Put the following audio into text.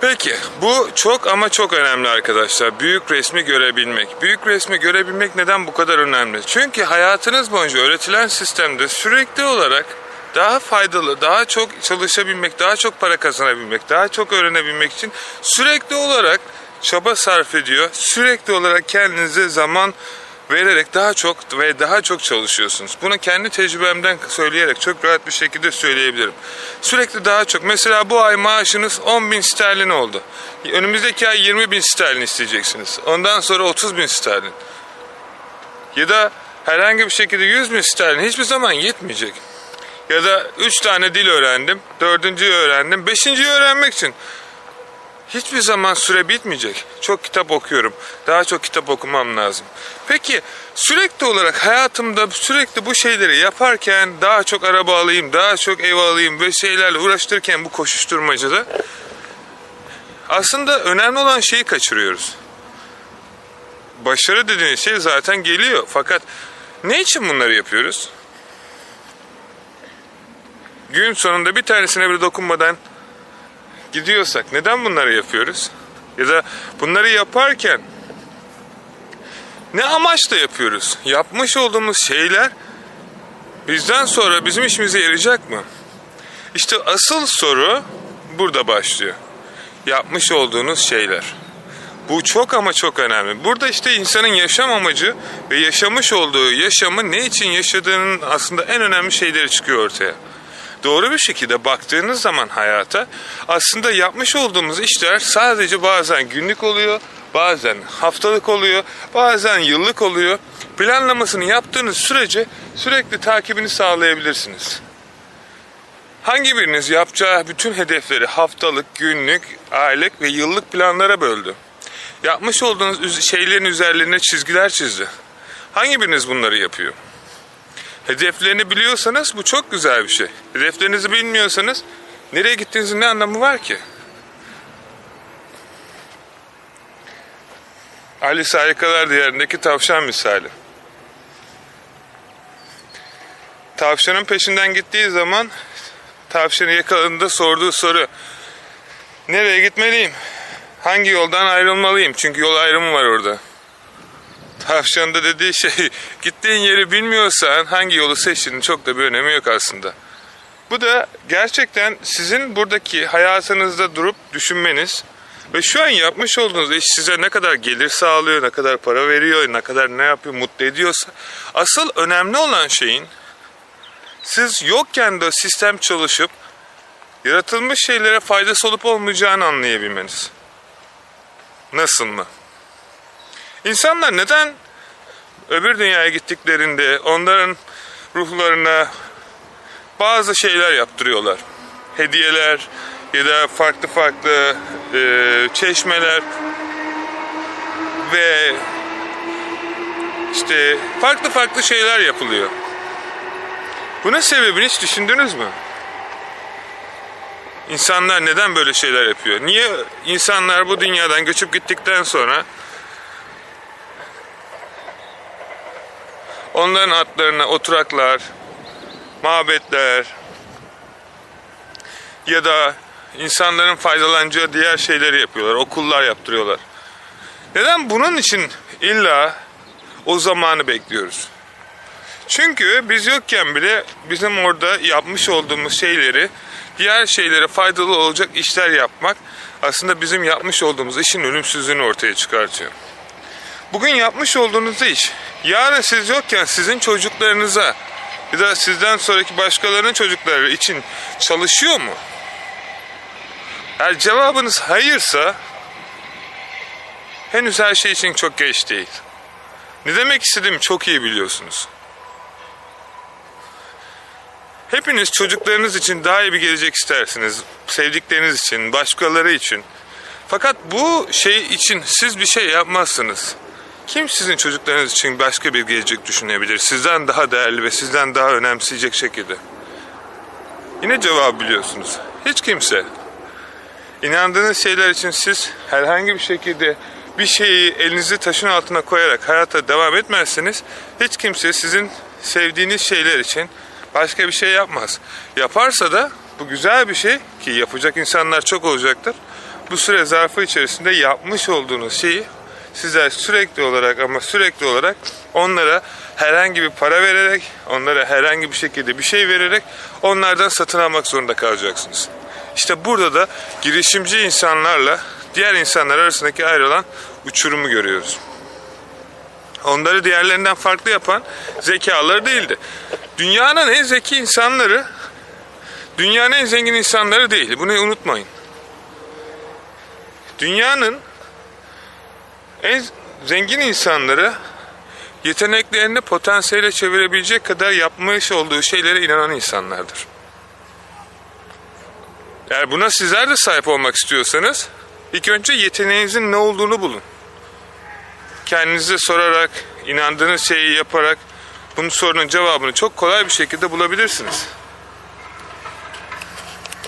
Peki bu çok ama çok önemli arkadaşlar. Büyük resmi görebilmek. Büyük resmi görebilmek neden bu kadar önemli? Çünkü hayatınız boyunca öğretilen sistemde sürekli olarak daha faydalı, daha çok çalışabilmek, daha çok para kazanabilmek, daha çok öğrenebilmek için sürekli olarak çaba sarf ediyor. Sürekli olarak kendinize zaman vererek daha çok ve daha çok çalışıyorsunuz. Bunu kendi tecrübemden söyleyerek çok rahat bir şekilde söyleyebilirim. Sürekli daha çok. Mesela bu ay maaşınız 10 bin sterlin oldu. Önümüzdeki ay 20 bin sterlin isteyeceksiniz. Ondan sonra 30 bin sterlin. Ya da herhangi bir şekilde 100 bin sterlin hiçbir zaman yetmeyecek. Ya da 3 tane dil öğrendim, 4.'yü öğrendim, 5.'yi öğrenmek için hiçbir zaman süre bitmeyecek. Çok kitap okuyorum. Daha çok kitap okumam lazım. Peki sürekli olarak hayatımda sürekli bu şeyleri yaparken daha çok araba alayım, daha çok ev alayım ve şeylerle uğraştırırken bu koşuşturmacada aslında önemli olan şeyi kaçırıyoruz. Başarı dediğiniz şey zaten geliyor. Fakat ne için bunları yapıyoruz? Gün sonunda bir tanesine bile dokunmadan gidiyorsak neden bunları yapıyoruz? Ya da bunları yaparken ne amaçla yapıyoruz? Yapmış olduğumuz şeyler bizden sonra bizim işimize yarayacak mı? İşte asıl soru burada başlıyor. Yapmış olduğunuz şeyler. Bu çok ama çok önemli. Burada işte insanın yaşam amacı ve yaşamış olduğu yaşamı ne için yaşadığının aslında en önemli şeyleri çıkıyor ortaya doğru bir şekilde baktığınız zaman hayata aslında yapmış olduğumuz işler sadece bazen günlük oluyor, bazen haftalık oluyor, bazen yıllık oluyor. Planlamasını yaptığınız sürece sürekli takibini sağlayabilirsiniz. Hangi biriniz yapacağı bütün hedefleri haftalık, günlük, aylık ve yıllık planlara böldü? Yapmış olduğunuz şeylerin üzerlerine çizgiler çizdi. Hangi biriniz bunları yapıyor? Hedeflerini biliyorsanız bu çok güzel bir şey. Hedeflerinizi bilmiyorsanız nereye gittiğinizin ne anlamı var ki? Alice Harikalar Diyarı'ndaki tavşan misali. Tavşanın peşinden gittiği zaman tavşanı yakaladığında sorduğu soru Nereye gitmeliyim? Hangi yoldan ayrılmalıyım? Çünkü yol ayrımı var orada. Tavşan da dediği şey gittiğin yeri bilmiyorsan hangi yolu seçtiğinin çok da bir önemi yok aslında. Bu da gerçekten sizin buradaki hayatınızda durup düşünmeniz ve şu an yapmış olduğunuz iş size ne kadar gelir sağlıyor, ne kadar para veriyor, ne kadar ne yapıyor, mutlu ediyorsa asıl önemli olan şeyin siz yokken de sistem çalışıp yaratılmış şeylere faydası olup olmayacağını anlayabilmeniz. Nasıl mı? İnsanlar neden öbür dünyaya gittiklerinde onların ruhlarına bazı şeyler yaptırıyorlar? Hediyeler ya da farklı farklı e, çeşmeler ve işte farklı farklı şeyler yapılıyor. Bunun sebebini hiç düşündünüz mü? İnsanlar neden böyle şeyler yapıyor? Niye insanlar bu dünyadan göçüp gittikten sonra Onların adlarına oturaklar, mabetler ya da insanların faydalanacağı diğer şeyleri yapıyorlar. Okullar yaptırıyorlar. Neden bunun için illa o zamanı bekliyoruz? Çünkü biz yokken bile bizim orada yapmış olduğumuz şeyleri diğer şeylere faydalı olacak işler yapmak aslında bizim yapmış olduğumuz işin ölümsüzlüğünü ortaya çıkartıyor. Bugün yapmış olduğunuz iş yarın siz yokken sizin çocuklarınıza ya da sizden sonraki başkalarının çocukları için çalışıyor mu? Eğer cevabınız hayırsa henüz her şey için çok geç değil. Ne demek istediğimi çok iyi biliyorsunuz. Hepiniz çocuklarınız için daha iyi bir gelecek istersiniz. Sevdikleriniz için, başkaları için. Fakat bu şey için siz bir şey yapmazsınız. Kim sizin çocuklarınız için başka bir gelecek düşünebilir? Sizden daha değerli ve sizden daha önemseyecek şekilde. Yine cevap biliyorsunuz. Hiç kimse. İnandığınız şeyler için siz herhangi bir şekilde bir şeyi elinizi taşın altına koyarak hayata devam etmezseniz hiç kimse sizin sevdiğiniz şeyler için başka bir şey yapmaz. Yaparsa da Bu güzel bir şey ki yapacak insanlar çok olacaktır. Bu süre zarfı içerisinde yapmış olduğunuz şeyi sizler sürekli olarak ama sürekli olarak onlara herhangi bir para vererek, onlara herhangi bir şekilde bir şey vererek onlardan satın almak zorunda kalacaksınız. İşte burada da girişimci insanlarla diğer insanlar arasındaki ayrılan uçurumu görüyoruz. Onları diğerlerinden farklı yapan zekaları değildi. Dünyanın en zeki insanları dünyanın en zengin insanları değil. Bunu unutmayın. Dünyanın en zengin insanları yeteneklerini potansiyele çevirebilecek kadar yapmış olduğu şeylere inanan insanlardır. Eğer buna sizler de sahip olmak istiyorsanız ilk önce yeteneğinizin ne olduğunu bulun. Kendinize sorarak, inandığınız şeyi yaparak bunun sorunun cevabını çok kolay bir şekilde bulabilirsiniz.